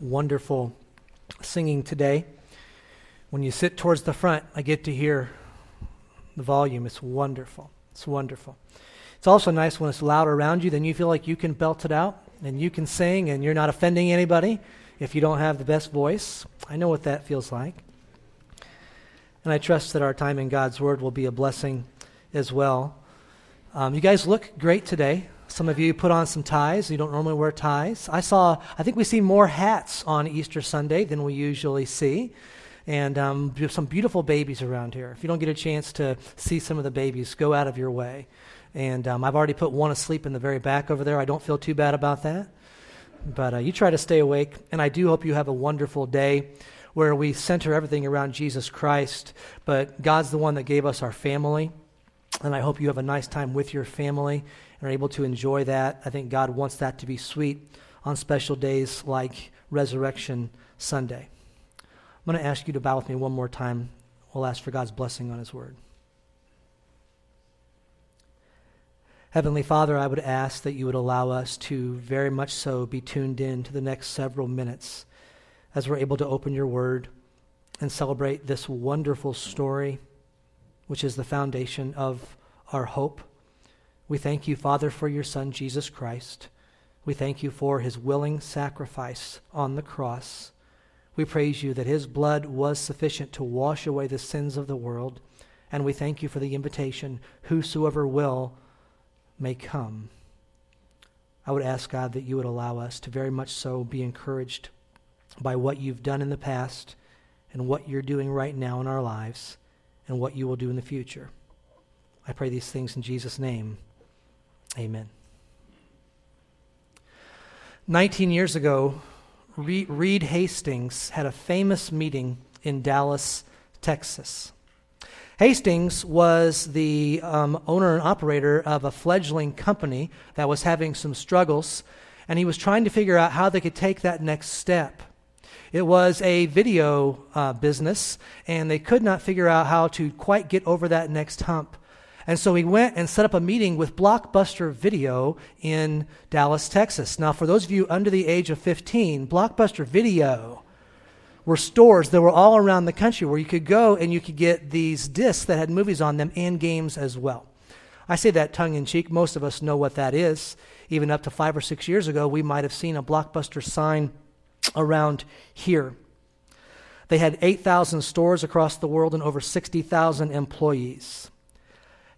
wonderful singing today. When you sit towards the front, I get to hear the volume. It's wonderful. It's wonderful. It's also nice when it's loud around you, then you feel like you can belt it out and you can sing and you're not offending anybody if you don't have the best voice. I know what that feels like. And I trust that our time in God's Word will be a blessing as well. Um, you guys look great today. Some of you put on some ties. You don't normally wear ties. I saw, I think we see more hats on Easter Sunday than we usually see. And um, some beautiful babies around here. If you don't get a chance to see some of the babies, go out of your way. And um, I've already put one asleep in the very back over there. I don't feel too bad about that. But uh, you try to stay awake. And I do hope you have a wonderful day where we center everything around Jesus Christ. But God's the one that gave us our family. And I hope you have a nice time with your family and are able to enjoy that. I think God wants that to be sweet on special days like Resurrection Sunday. I'm going to ask you to bow with me one more time. We'll ask for God's blessing on His Word. Heavenly Father, I would ask that you would allow us to very much so be tuned in to the next several minutes as we're able to open your Word and celebrate this wonderful story which is the foundation of our hope. We thank you, Father, for your Son, Jesus Christ. We thank you for his willing sacrifice on the cross. We praise you that his blood was sufficient to wash away the sins of the world. And we thank you for the invitation whosoever will may come. I would ask, God, that you would allow us to very much so be encouraged by what you've done in the past and what you're doing right now in our lives and what you will do in the future. I pray these things in Jesus' name. Amen. 19 years ago, Reed Hastings had a famous meeting in Dallas, Texas. Hastings was the um, owner and operator of a fledgling company that was having some struggles, and he was trying to figure out how they could take that next step. It was a video uh, business, and they could not figure out how to quite get over that next hump. And so he went and set up a meeting with Blockbuster Video in Dallas, Texas. Now, for those of you under the age of 15, Blockbuster Video were stores that were all around the country where you could go and you could get these discs that had movies on them and games as well. I say that tongue in cheek. Most of us know what that is. Even up to five or six years ago, we might have seen a Blockbuster sign around here. They had 8,000 stores across the world and over 60,000 employees.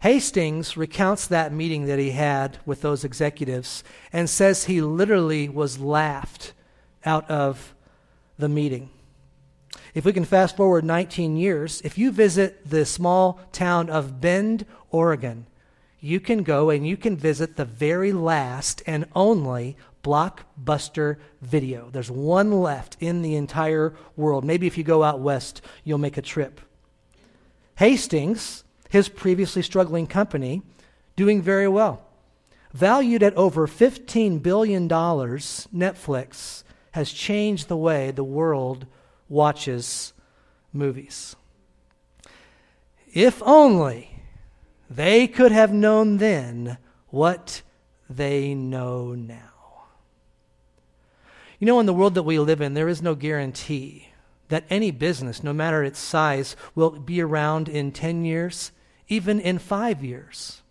Hastings recounts that meeting that he had with those executives and says he literally was laughed out of the meeting. If we can fast forward 19 years, if you visit the small town of Bend, Oregon, you can go and you can visit the very last and only blockbuster video. There's one left in the entire world. Maybe if you go out west, you'll make a trip. Hastings, his previously struggling company, doing very well. Valued at over $15 billion, Netflix has changed the way the world watches movies. If only they could have known then what they know now. You know, in the world that we live in, there is no guarantee that any business, no matter its size, will be around in 10 years, even in five years.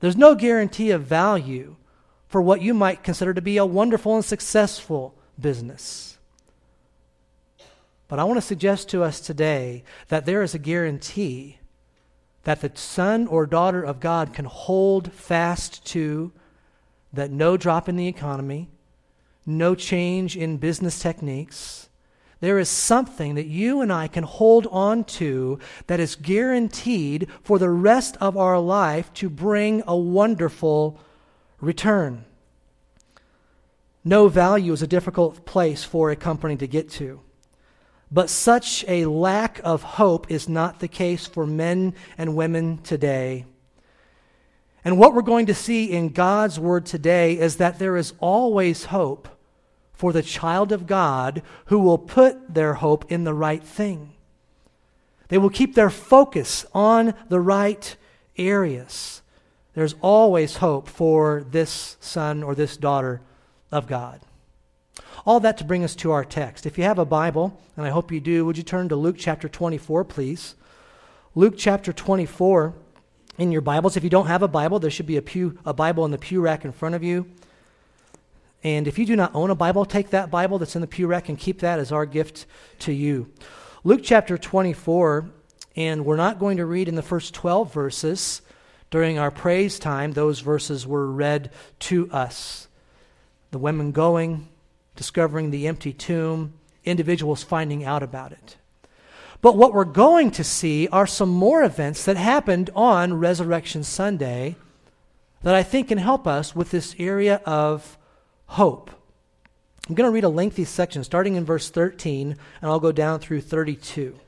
There's no guarantee of value for what you might consider to be a wonderful and successful business. But I want to suggest to us today that there is a guarantee that the son or daughter of God can hold fast to, that no drop in the economy, no change in business techniques. There is something that you and I can hold on to that is guaranteed for the rest of our life to bring a wonderful return. No value is a difficult place for a company to get to. But such a lack of hope is not the case for men and women today. And what we're going to see in God's Word today is that there is always hope for the child of God who will put their hope in the right thing. They will keep their focus on the right areas. There's always hope for this son or this daughter of God. All that to bring us to our text. If you have a Bible, and I hope you do, would you turn to Luke chapter 24, please? Luke chapter 24 in your Bibles. If you don't have a Bible, there should be a, pew, a Bible in the pew rack in front of you. And if you do not own a Bible, take that Bible that's in the pew rack and keep that as our gift to you. Luke chapter 24, and we're not going to read in the first 12 verses. During our praise time, those verses were read to us. The women going, discovering the empty tomb, individuals finding out about it. But what we're going to see are some more events that happened on Resurrection Sunday that I think can help us with this area of hope. I'm going to read a lengthy section starting in verse 13, and I'll go down through 32.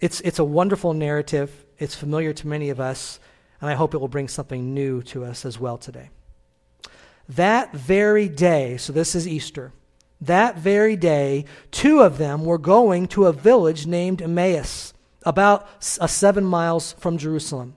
It's, it's a wonderful narrative. It's familiar to many of us, and I hope it will bring something new to us as well today. That very day, so this is Easter, that very day, two of them were going to a village named Emmaus, about a seven miles from Jerusalem.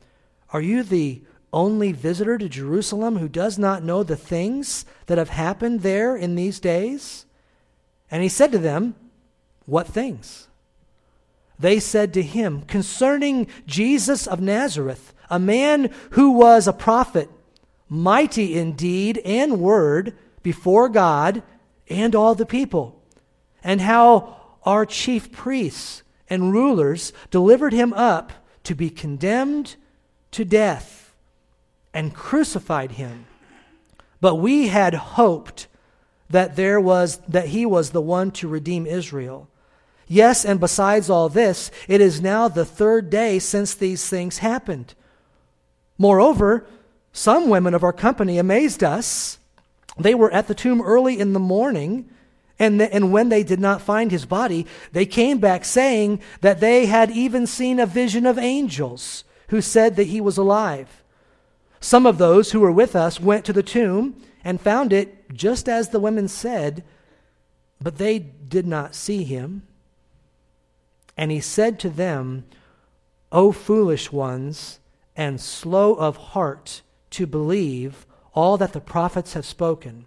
Are you the only visitor to Jerusalem who does not know the things that have happened there in these days? And he said to them, What things? They said to him, Concerning Jesus of Nazareth, a man who was a prophet, mighty in deed and word before God and all the people, and how our chief priests and rulers delivered him up to be condemned to death and crucified him. But we had hoped that there was that he was the one to redeem Israel. Yes, and besides all this, it is now the third day since these things happened. Moreover, some women of our company amazed us. They were at the tomb early in the morning, and, and when they did not find his body, they came back saying that they had even seen a vision of angels who said that he was alive. Some of those who were with us went to the tomb and found it just as the women said, but they did not see him. And he said to them, O foolish ones, and slow of heart to believe all that the prophets have spoken.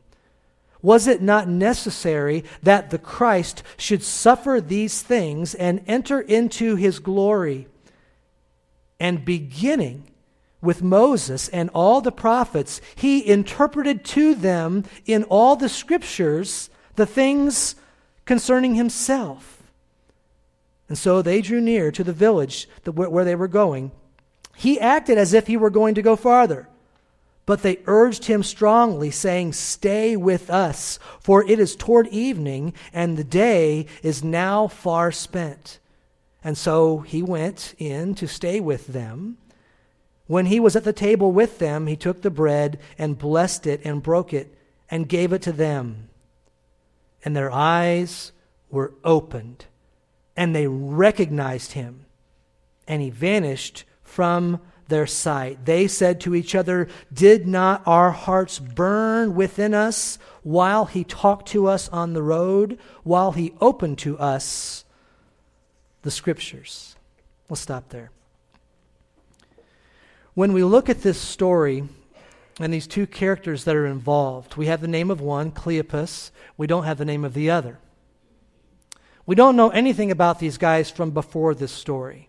Was it not necessary that the Christ should suffer these things and enter into his glory? And beginning with Moses and all the prophets, he interpreted to them in all the scriptures the things concerning himself. And so they drew near to the village where they were going. He acted as if he were going to go farther. But they urged him strongly, saying, Stay with us, for it is toward evening, and the day is now far spent. And so he went in to stay with them. When he was at the table with them, he took the bread and blessed it and broke it and gave it to them. And their eyes were opened, and they recognized him, and he vanished from their sight. They said to each other, Did not our hearts burn within us while he talked to us on the road, while he opened to us the scriptures? We'll stop there. When we look at this story and these two characters that are involved, we have the name of one, Cleopas. We don't have the name of the other. We don't know anything about these guys from before this story.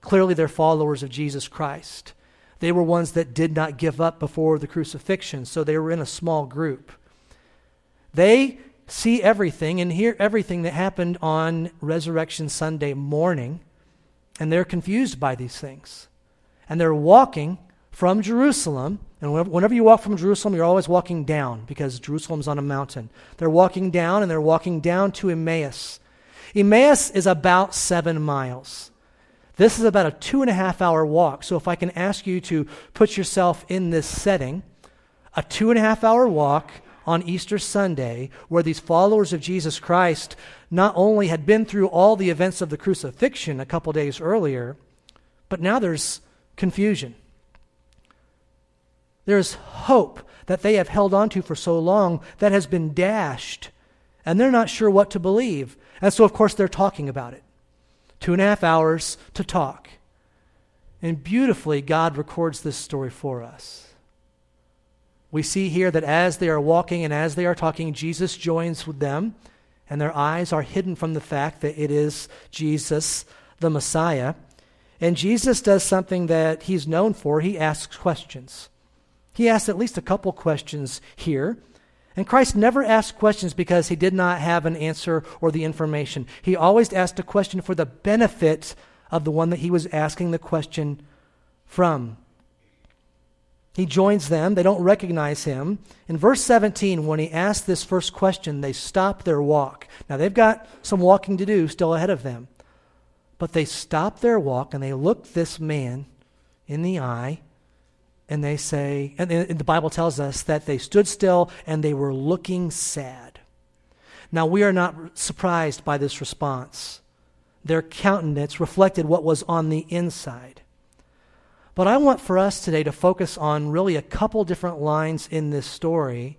Clearly, they're followers of Jesus Christ. They were ones that did not give up before the crucifixion, so they were in a small group. They see everything and hear everything that happened on Resurrection Sunday morning, and they're confused by these things and they're walking from Jerusalem. And whenever you walk from Jerusalem, you're always walking down because Jerusalem's on a mountain. They're walking down and they're walking down to Emmaus. Emmaus is about seven miles. This is about a two and a half hour walk. So if I can ask you to put yourself in this setting, a two and a half hour walk on Easter Sunday, where these followers of Jesus Christ not only had been through all the events of the crucifixion a couple days earlier, but now there's confusion. There's hope that they have held on to for so long that has been dashed, and they're not sure what to believe. And so, of course, they're talking about it. Two and a half hours to talk. And beautifully, God records this story for us. We see here that as they are walking and as they are talking, Jesus joins with them, and their eyes are hidden from the fact that it is Jesus, the Messiah. And Jesus does something that he's known for. He asks questions. He asks at least a couple questions here. And Christ never asked questions because he did not have an answer or the information. He always asked a question for the benefit of the one that he was asking the question from. He joins them. They don't recognize him. In verse 17, when he asks this first question, they stop their walk. Now, they've got some walking to do still ahead of them. But they stop their walk and they look this man in the eye and they say, and the Bible tells us that they stood still and they were looking sad. Now, we are not surprised by this response. Their countenance reflected what was on the inside. But I want for us today to focus on really a couple different lines in this story,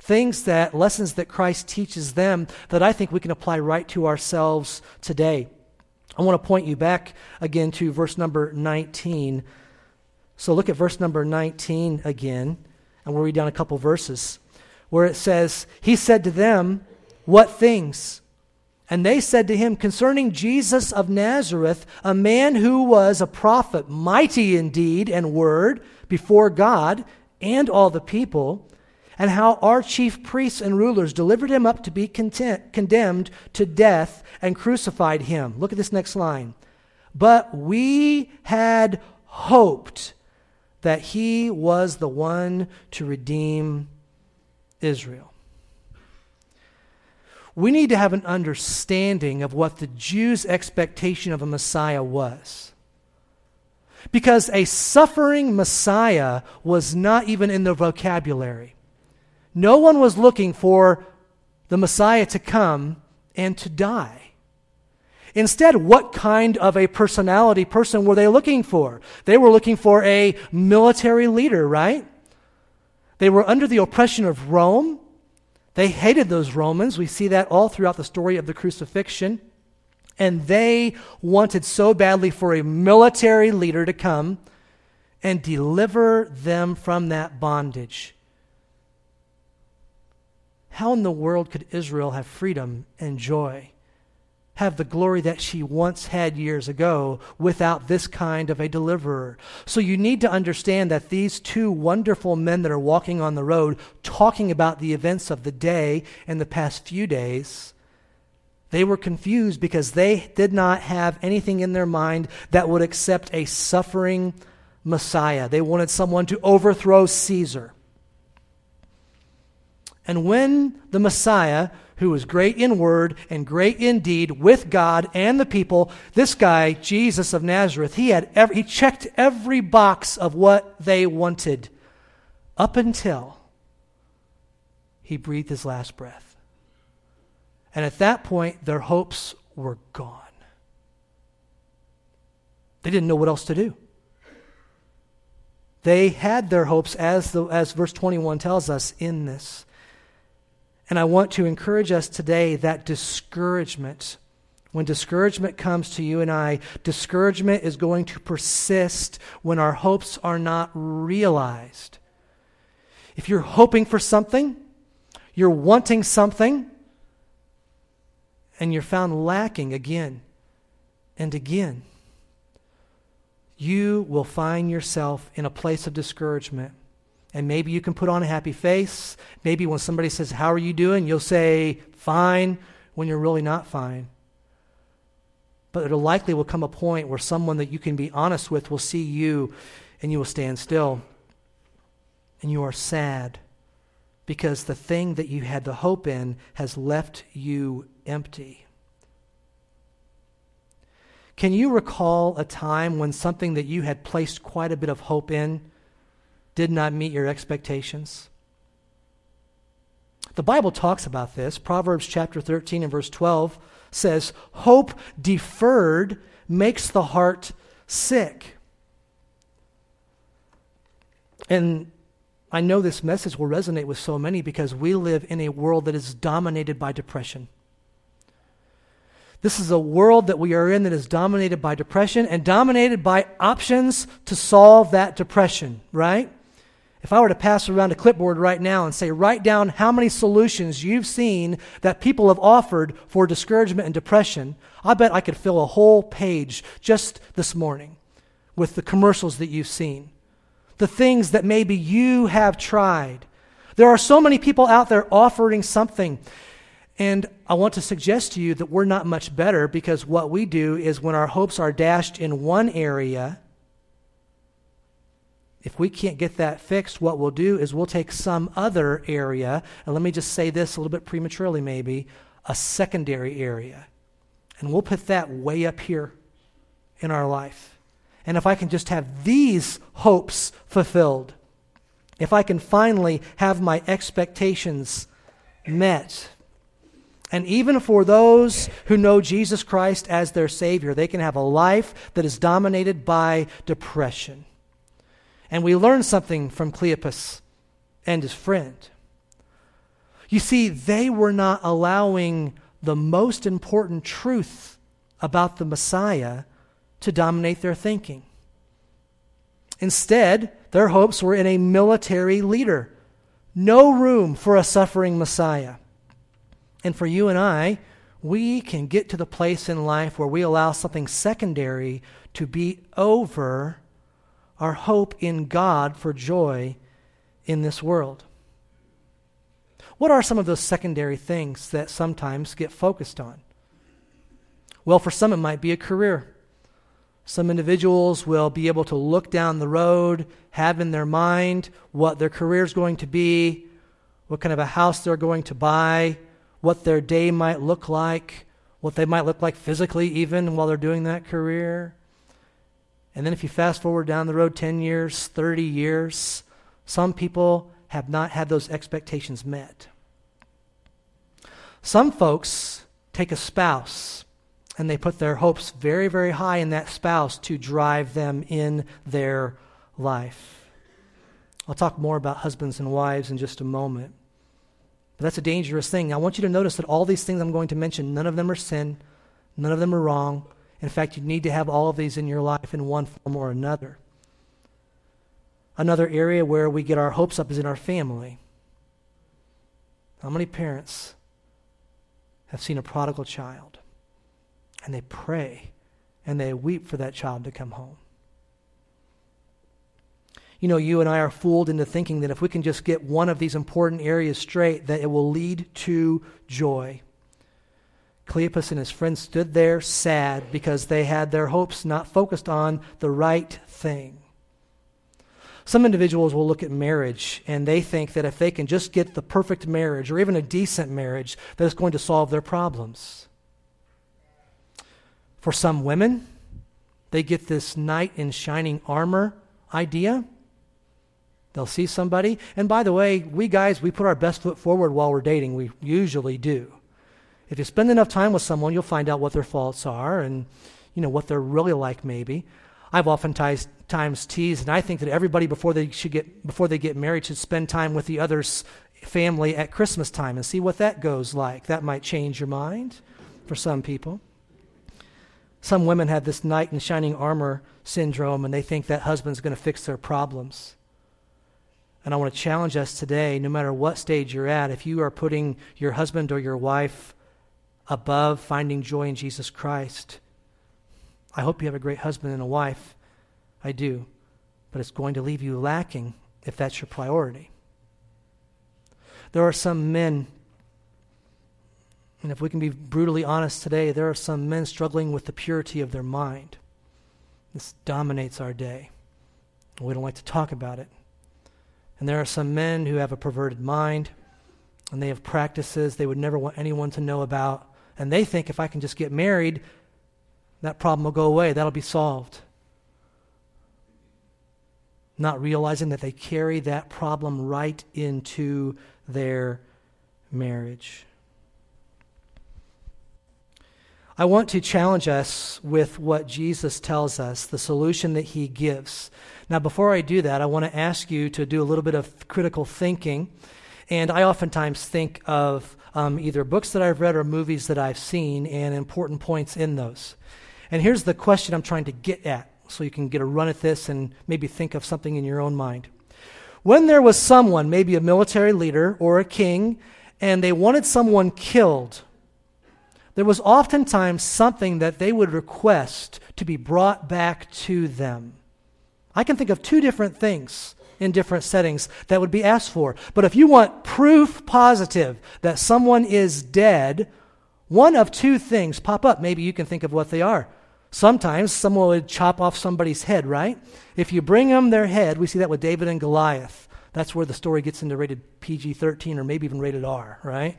things that, lessons that Christ teaches them that I think we can apply right to ourselves today. I want to point you back again to verse number 19 so look at verse number 19 again, and we'll read down a couple verses where it says, He said to them, What things? And they said to him, Concerning Jesus of Nazareth, a man who was a prophet, mighty in deed and word before God and all the people, and how our chief priests and rulers delivered him up to be content, condemned to death and crucified him. Look at this next line. But we had hoped that he was the one to redeem Israel. We need to have an understanding of what the Jews' expectation of a Messiah was. Because a suffering Messiah was not even in their vocabulary. No one was looking for the Messiah to come and to die. Instead, what kind of a personality person were they looking for? They were looking for a military leader, right? They were under the oppression of Rome. They hated those Romans. We see that all throughout the story of the crucifixion. And they wanted so badly for a military leader to come and deliver them from that bondage. How in the world could Israel have freedom and joy? Have the glory that she once had years ago without this kind of a deliverer. So you need to understand that these two wonderful men that are walking on the road, talking about the events of the day and the past few days, they were confused because they did not have anything in their mind that would accept a suffering Messiah. They wanted someone to overthrow Caesar. And when the Messiah who was great in word and great in deed with God and the people. This guy, Jesus of Nazareth, he had every, he checked every box of what they wanted up until he breathed his last breath. And at that point, their hopes were gone. They didn't know what else to do. They had their hopes, as, the, as verse 21 tells us, in this. And I want to encourage us today that discouragement, when discouragement comes to you and I, discouragement is going to persist when our hopes are not realized. If you're hoping for something, you're wanting something, and you're found lacking again and again, you will find yourself in a place of discouragement. And maybe you can put on a happy face. Maybe when somebody says, How are you doing? you'll say, Fine, when you're really not fine. But it'll likely will come a point where someone that you can be honest with will see you and you will stand still. And you are sad because the thing that you had the hope in has left you empty. Can you recall a time when something that you had placed quite a bit of hope in? Did not meet your expectations? The Bible talks about this. Proverbs chapter 13 and verse 12 says, Hope deferred makes the heart sick. And I know this message will resonate with so many because we live in a world that is dominated by depression. This is a world that we are in that is dominated by depression and dominated by options to solve that depression, right? If I were to pass around a clipboard right now and say, write down how many solutions you've seen that people have offered for discouragement and depression, I bet I could fill a whole page just this morning with the commercials that you've seen, the things that maybe you have tried. There are so many people out there offering something. And I want to suggest to you that we're not much better because what we do is when our hopes are dashed in one area, if we can't get that fixed, what we'll do is we'll take some other area, and let me just say this a little bit prematurely, maybe, a secondary area. And we'll put that way up here in our life. And if I can just have these hopes fulfilled, if I can finally have my expectations met, and even for those who know Jesus Christ as their Savior, they can have a life that is dominated by depression. And we learn something from Cleopas and his friend. You see, they were not allowing the most important truth about the Messiah to dominate their thinking. Instead, their hopes were in a military leader. No room for a suffering Messiah. And for you and I, we can get to the place in life where we allow something secondary to be over our hope in God for joy in this world. What are some of those secondary things that sometimes get focused on? Well, for some, it might be a career. Some individuals will be able to look down the road, have in their mind what their career is going to be, what kind of a house they're going to buy, what their day might look like, what they might look like physically, even while they're doing that career. And then if you fast forward down the road 10 years, 30 years, some people have not had those expectations met. Some folks take a spouse and they put their hopes very, very high in that spouse to drive them in their life. I'll talk more about husbands and wives in just a moment. But that's a dangerous thing. I want you to notice that all these things I'm going to mention, none of them are sin, none of them are wrong. In fact, you need to have all of these in your life in one form or another. Another area where we get our hopes up is in our family. How many parents have seen a prodigal child and they pray and they weep for that child to come home? You know, you and I are fooled into thinking that if we can just get one of these important areas straight, that it will lead to joy. Cleopas and his friends stood there sad because they had their hopes not focused on the right thing. Some individuals will look at marriage and they think that if they can just get the perfect marriage or even a decent marriage, that it's going to solve their problems. For some women, they get this knight in shining armor idea. They'll see somebody. And by the way, we guys, we put our best foot forward while we're dating. We usually do. If you spend enough time with someone, you'll find out what their faults are and you know what they're really like maybe. I've oftentimes times teased, and I think that everybody before they should get before they get married should spend time with the other's family at Christmas time and see what that goes like. That might change your mind for some people. Some women have this knight in shining armor syndrome, and they think that husband's going to fix their problems. And I want to challenge us today, no matter what stage you're at, if you are putting your husband or your wife above finding joy in Jesus Christ. I hope you have a great husband and a wife. I do. But it's going to leave you lacking if that's your priority. There are some men, and if we can be brutally honest today, there are some men struggling with the purity of their mind. This dominates our day. We don't like to talk about it. And there are some men who have a perverted mind, and they have practices they would never want anyone to know about and they think if I can just get married, that problem will go away, that'll be solved. Not realizing that they carry that problem right into their marriage. I want to challenge us with what Jesus tells us, the solution that he gives. Now, before I do that, I want to ask you to do a little bit of critical thinking. And I oftentimes think of um, either books that I've read or movies that I've seen and important points in those. And here's the question I'm trying to get at so you can get a run at this and maybe think of something in your own mind. When there was someone, maybe a military leader or a king, and they wanted someone killed, there was oftentimes something that they would request to be brought back to them. I can think of two different things in different settings that would be asked for. But if you want proof positive that someone is dead, one of two things pop up. Maybe you can think of what they are. Sometimes someone would chop off somebody's head, right? If you bring them their head, we see that with David and Goliath. That's where the story gets into rated PG 13 or maybe even rated R, right?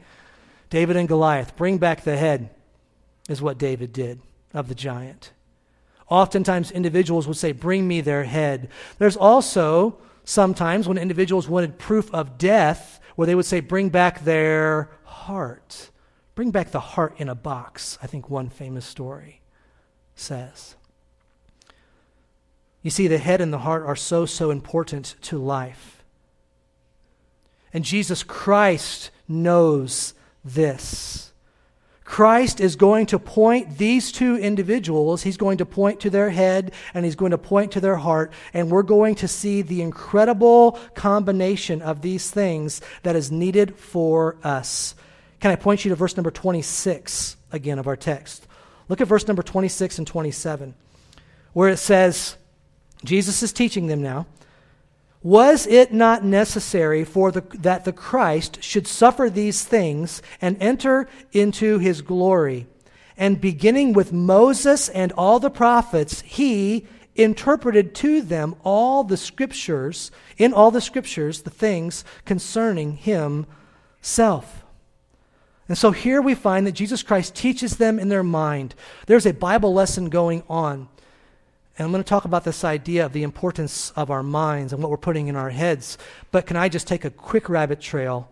David and Goliath, bring back the head, is what David did of the giant. Oftentimes, individuals would say, Bring me their head. There's also sometimes when individuals wanted proof of death, where they would say, Bring back their heart. Bring back the heart in a box, I think one famous story says. You see, the head and the heart are so, so important to life. And Jesus Christ knows this. Christ is going to point these two individuals, he's going to point to their head and he's going to point to their heart, and we're going to see the incredible combination of these things that is needed for us. Can I point you to verse number 26 again of our text? Look at verse number 26 and 27, where it says, Jesus is teaching them now. Was it not necessary for the, that the Christ should suffer these things and enter into his glory? And beginning with Moses and all the prophets, he interpreted to them all the scriptures, in all the scriptures, the things concerning himself. And so here we find that Jesus Christ teaches them in their mind. There's a Bible lesson going on. And I'm going to talk about this idea of the importance of our minds and what we're putting in our heads. But can I just take a quick rabbit trail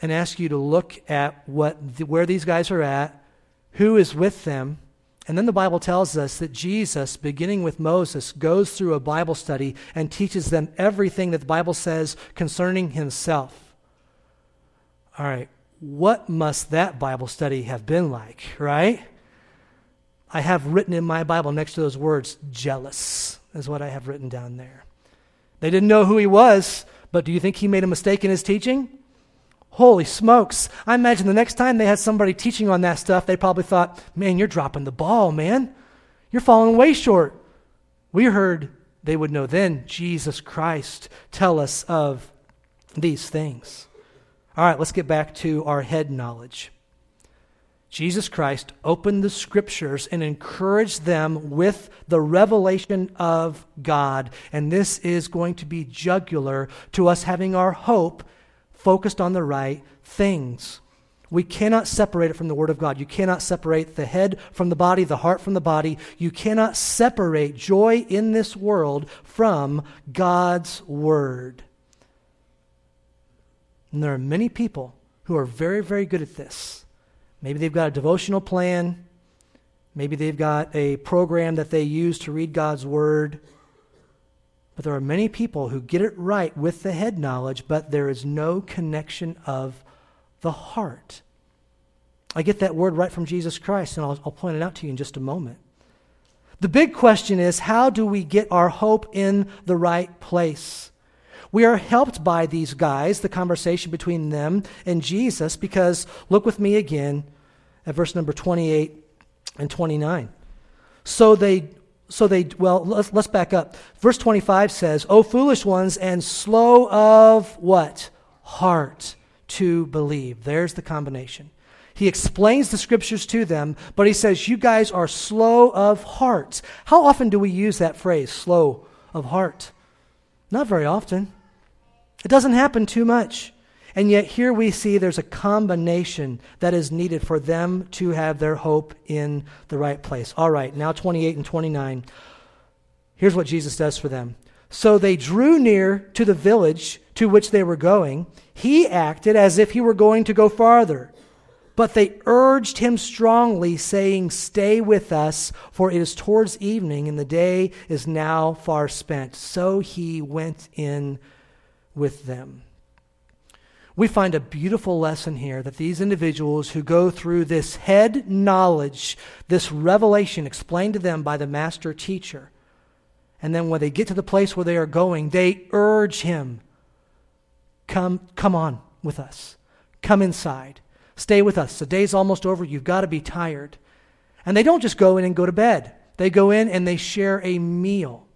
and ask you to look at what, where these guys are at, who is with them, and then the Bible tells us that Jesus, beginning with Moses, goes through a Bible study and teaches them everything that the Bible says concerning himself. All right, what must that Bible study have been like, right? I have written in my Bible next to those words, jealous, is what I have written down there. They didn't know who he was, but do you think he made a mistake in his teaching? Holy smokes. I imagine the next time they had somebody teaching on that stuff, they probably thought, man, you're dropping the ball, man. You're falling way short. We heard they would know then Jesus Christ tell us of these things. All right, let's get back to our head knowledge. Jesus Christ opened the scriptures and encouraged them with the revelation of God. And this is going to be jugular to us having our hope focused on the right things. We cannot separate it from the Word of God. You cannot separate the head from the body, the heart from the body. You cannot separate joy in this world from God's Word. And there are many people who are very, very good at this. Maybe they've got a devotional plan. Maybe they've got a program that they use to read God's Word. But there are many people who get it right with the head knowledge, but there is no connection of the heart. I get that word right from Jesus Christ, and I'll, I'll point it out to you in just a moment. The big question is how do we get our hope in the right place? We are helped by these guys, the conversation between them and Jesus, because look with me again at verse number 28 and 29. So they, so they, well, let's, let's back up. Verse 25 says, O foolish ones, and slow of what? Heart to believe. There's the combination. He explains the scriptures to them, but he says, You guys are slow of heart. How often do we use that phrase, slow of heart? Not very often. It doesn't happen too much. And yet, here we see there's a combination that is needed for them to have their hope in the right place. All right, now 28 and 29. Here's what Jesus does for them. So they drew near to the village to which they were going. He acted as if he were going to go farther. But they urged him strongly, saying, Stay with us, for it is towards evening, and the day is now far spent. So he went in with them. We find a beautiful lesson here that these individuals who go through this head knowledge, this revelation explained to them by the master teacher, and then when they get to the place where they are going, they urge him, Come, come on with us. Come inside. Stay with us. The day's almost over. You've got to be tired. And they don't just go in and go to bed, they go in and they share a meal.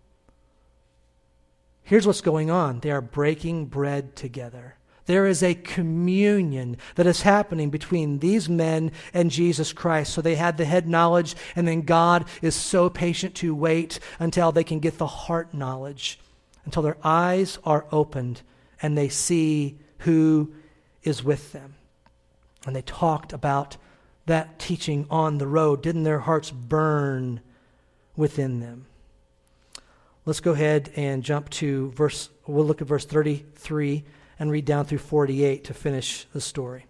Here's what's going on they are breaking bread together. There is a communion that is happening between these men and Jesus Christ. So they had the head knowledge, and then God is so patient to wait until they can get the heart knowledge, until their eyes are opened and they see who is with them. And they talked about that teaching on the road. Didn't their hearts burn within them? Let's go ahead and jump to verse, we'll look at verse 33 and read down through 48 to finish the story.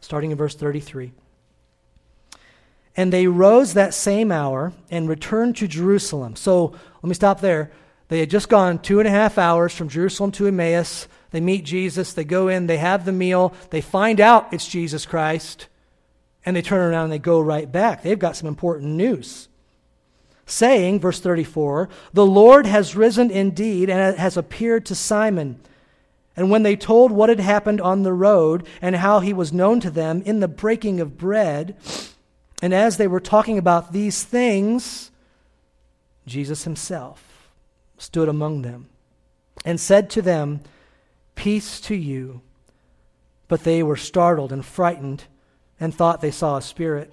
Starting in verse 33. And they rose that same hour and returned to Jerusalem. So let me stop there. They had just gone two and a half hours from Jerusalem to Emmaus. They meet Jesus, they go in, they have the meal, they find out it's Jesus Christ, and they turn around and they go right back. They've got some important news. Saying, verse 34, the Lord has risen indeed and has appeared to Simon. And when they told what had happened on the road and how he was known to them in the breaking of bread, and as they were talking about these things, Jesus himself stood among them and said to them, Peace to you. But they were startled and frightened and thought they saw a spirit.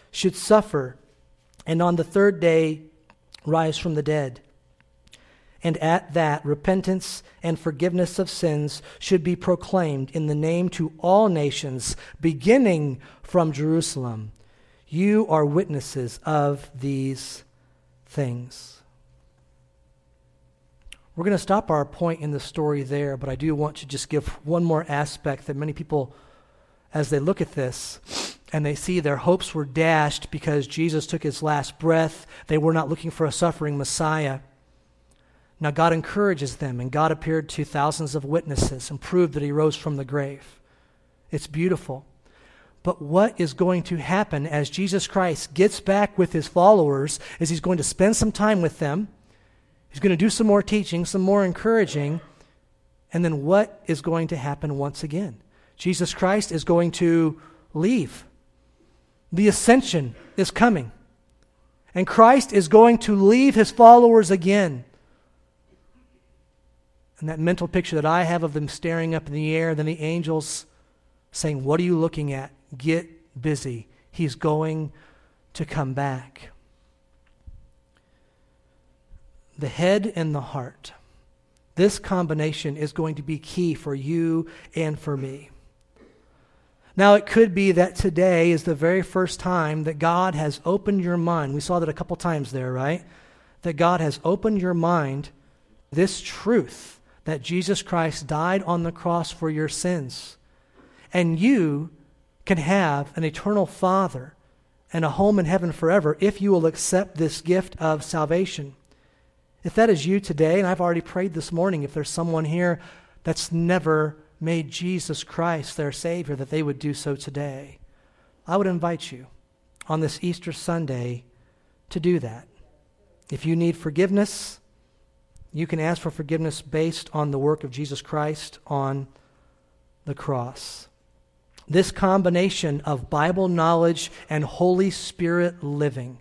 should suffer and on the third day rise from the dead. And at that, repentance and forgiveness of sins should be proclaimed in the name to all nations, beginning from Jerusalem. You are witnesses of these things. We're going to stop our point in the story there, but I do want to just give one more aspect that many people, as they look at this and they see their hopes were dashed because Jesus took his last breath, they were not looking for a suffering Messiah. Now, God encourages them, and God appeared to thousands of witnesses and proved that he rose from the grave. It's beautiful. But what is going to happen as Jesus Christ gets back with his followers is he's going to spend some time with them He's going to do some more teaching, some more encouraging. And then what is going to happen once again? Jesus Christ is going to leave. The ascension is coming. And Christ is going to leave his followers again. And that mental picture that I have of them staring up in the air, then the angels saying, What are you looking at? Get busy. He's going to come back the head and the heart. This combination is going to be key for you and for me. Now, it could be that today is the very first time that God has opened your mind. We saw that a couple times there, right? That God has opened your mind this truth that Jesus Christ died on the cross for your sins. And you can have an eternal Father and a home in heaven forever if you will accept this gift of salvation. If that is you today, and I've already prayed this morning, if there's someone here that's never made Jesus Christ their Savior, that they would do so today, I would invite you on this Easter Sunday to do that. If you need forgiveness, you can ask for forgiveness based on the work of Jesus Christ on the cross. This combination of Bible knowledge and Holy Spirit living,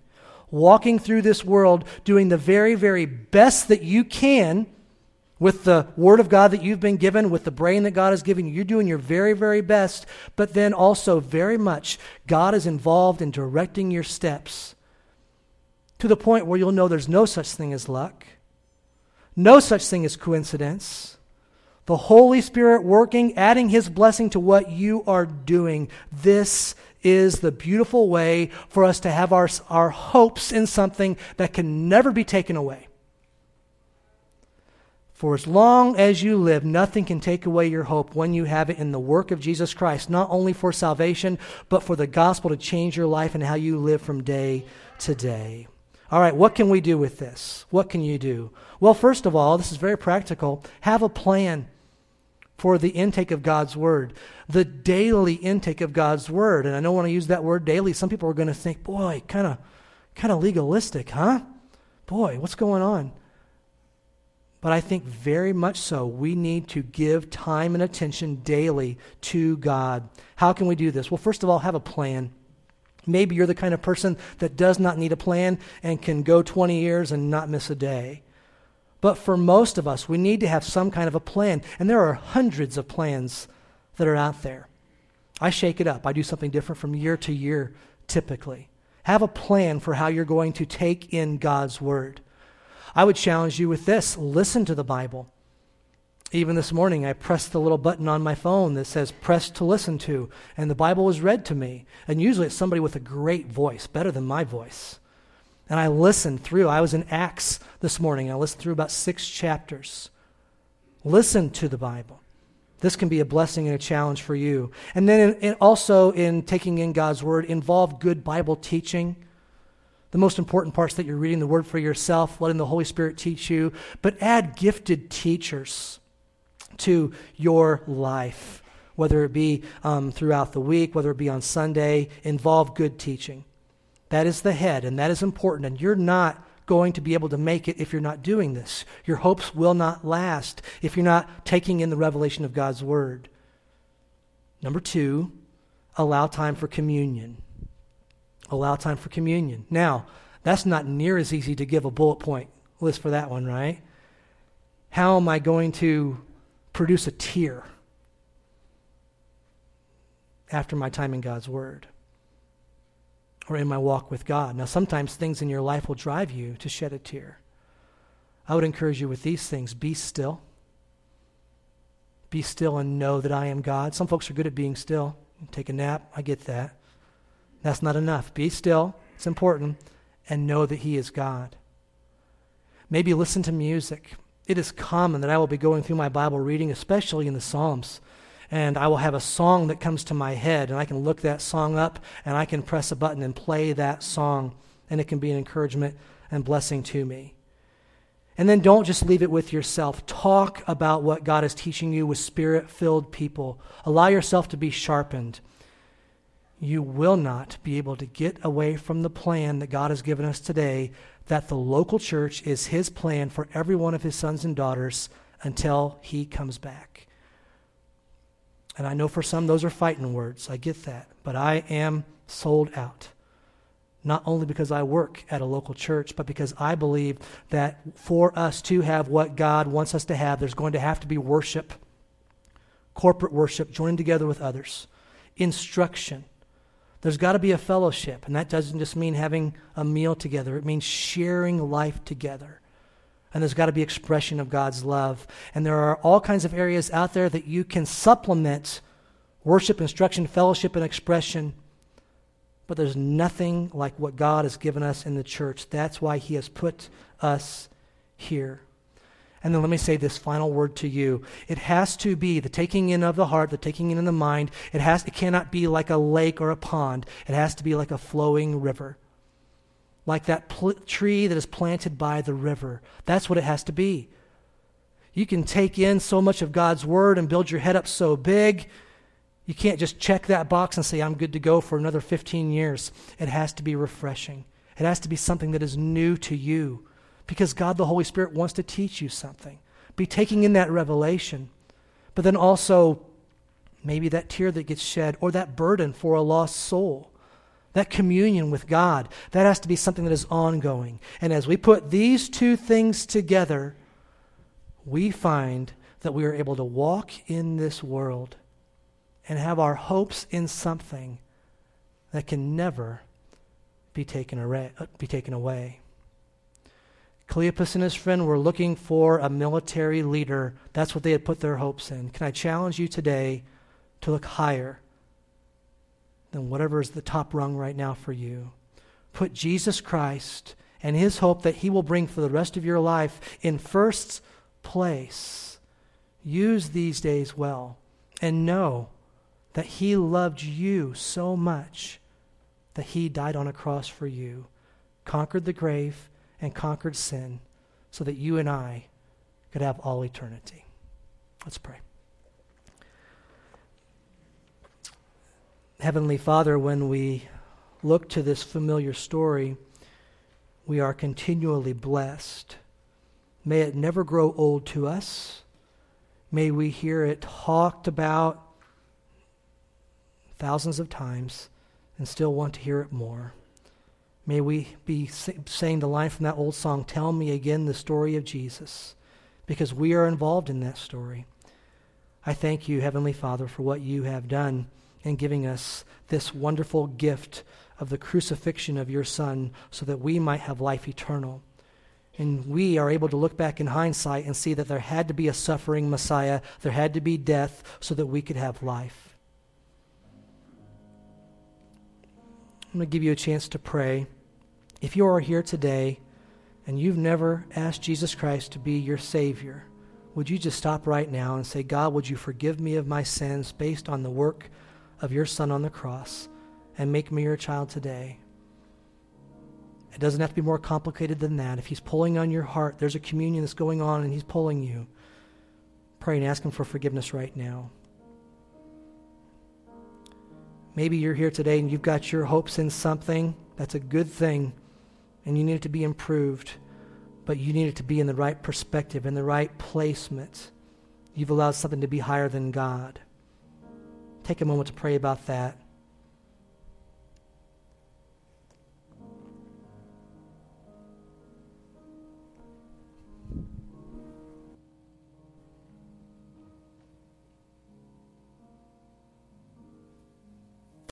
walking through this world, doing the very, very best that you can with the Word of God that you've been given, with the brain that God has given you. You're doing your very, very best, but then also very much God is involved in directing your steps to the point where you'll know there's no such thing as luck, no such thing as coincidence. The Holy Spirit working, adding His blessing to what you are doing. This is the beautiful way for us to have our, our hopes in something that can never be taken away. For as long as you live, nothing can take away your hope when you have it in the work of Jesus Christ, not only for salvation, but for the gospel to change your life and how you live from day to day. All right, what can we do with this? What can you do? Well, first of all, this is very practical. Have a plan for the intake of God's Word, the daily intake of God's Word. And I don't want to use that word daily. Some people are going to think, boy, kind of kind of legalistic, huh? Boy, what's going on? But I think very much so, we need to give time and attention daily to God. How can we do this? Well, first of all, have a plan. Maybe you're the kind of person that does not need a plan and can go 20 years and not miss a day. But for most of us, we need to have some kind of a plan. And there are hundreds of plans that are out there. I shake it up. I do something different from year to year, typically. Have a plan for how you're going to take in God's Word. I would challenge you with this listen to the Bible. Even this morning, I pressed the little button on my phone that says press to listen to, and the Bible was read to me. And usually it's somebody with a great voice, better than my voice. And I listened through. I was in Acts this morning. and I listened through about six chapters. Listen to the Bible. This can be a blessing and a challenge for you. And then in, in also in taking in God's Word, involve good Bible teaching. The most important parts that you're reading the Word for yourself, letting the Holy Spirit teach you, but add gifted teachers to your life, whether it be um, throughout the week, whether it be on Sunday. Involve good teaching. That is the head, and that is important. And you're not going to be able to make it if you're not doing this. Your hopes will not last if you're not taking in the revelation of God's Word. Number two, allow time for communion. Allow time for communion. Now, that's not near as easy to give a bullet point list for that one, right? How am I going to produce a tear after my time in God's Word or in my walk with God. Now, sometimes things in your life will drive you to shed a tear. I would encourage you with these things be still. Be still and know that I am God. Some folks are good at being still. Take a nap, I get that. That's not enough. Be still, it's important, and know that He is God. Maybe listen to music it is common that I will be going through my Bible reading, especially in the Psalms, and I will have a song that comes to my head, and I can look that song up, and I can press a button and play that song, and it can be an encouragement and blessing to me. And then don't just leave it with yourself. Talk about what God is teaching you with spirit filled people. Allow yourself to be sharpened. You will not be able to get away from the plan that God has given us today that the local church is his plan for every one of his sons and daughters until he comes back. And I know for some those are fighting words. I get that. But I am sold out. Not only because I work at a local church, but because I believe that for us to have what God wants us to have, there's going to have to be worship, corporate worship, joining together with others, instruction, there's got to be a fellowship, and that doesn't just mean having a meal together, it means sharing life together. And there's got to be expression of God's love. And there are all kinds of areas out there that you can supplement worship, instruction, fellowship, and expression. But there's nothing like what God has given us in the church. That's why He has put us here. And then let me say this final word to you. It has to be the taking in of the heart, the taking in of the mind. It has it cannot be like a lake or a pond. It has to be like a flowing river. like that pl- tree that is planted by the river. That's what it has to be. You can take in so much of God's word and build your head up so big. You can't just check that box and say, I'm good to go for another 15 years. It has to be refreshing. It has to be something that is new to you because God the Holy Spirit wants to teach you something. Be taking in that revelation, but then also maybe that tear that gets shed or that burden for a lost soul. That communion with God, that has to be something that is ongoing. And as we put these two things together, we find that we are able to walk in this world and have our hopes in something that can never be taken, away, uh, be taken away. Cleopas and his friend were looking for a military leader. That's what they had put their hopes in. Can I challenge you today to look higher than whatever is the top rung right now for you? Put Jesus Christ and his hope that he will bring for the rest of your life in first place. Use these days well and know that He loved you so much that He died on a cross for you, conquered the grave, and conquered sin so that you and I could have all eternity. Let's pray. Heavenly Father, when we look to this familiar story, we are continually blessed May it never grow old to us. May we hear it talked about thousands of times and still want to hear it more. May we be saying the line from that old song, Tell me again the story of Jesus, because we are involved in that story. I thank you, Heavenly Father, for what you have done in giving us this wonderful gift of the crucifixion of your Son so that we might have life eternal. And we are able to look back in hindsight and see that there had to be a suffering Messiah, there had to be death so that we could have life. I'm going to give you a chance to pray. If you are here today and you've never asked Jesus Christ to be your Savior, would you just stop right now and say, God, would you forgive me of my sins based on the work of your Son on the cross and make me your child today? It doesn't have to be more complicated than that. If He's pulling on your heart, there's a communion that's going on and He's pulling you. Pray and ask Him for forgiveness right now. Maybe you're here today and you've got your hopes in something. That's a good thing. And you need it to be improved. But you need it to be in the right perspective, in the right placement. You've allowed something to be higher than God. Take a moment to pray about that.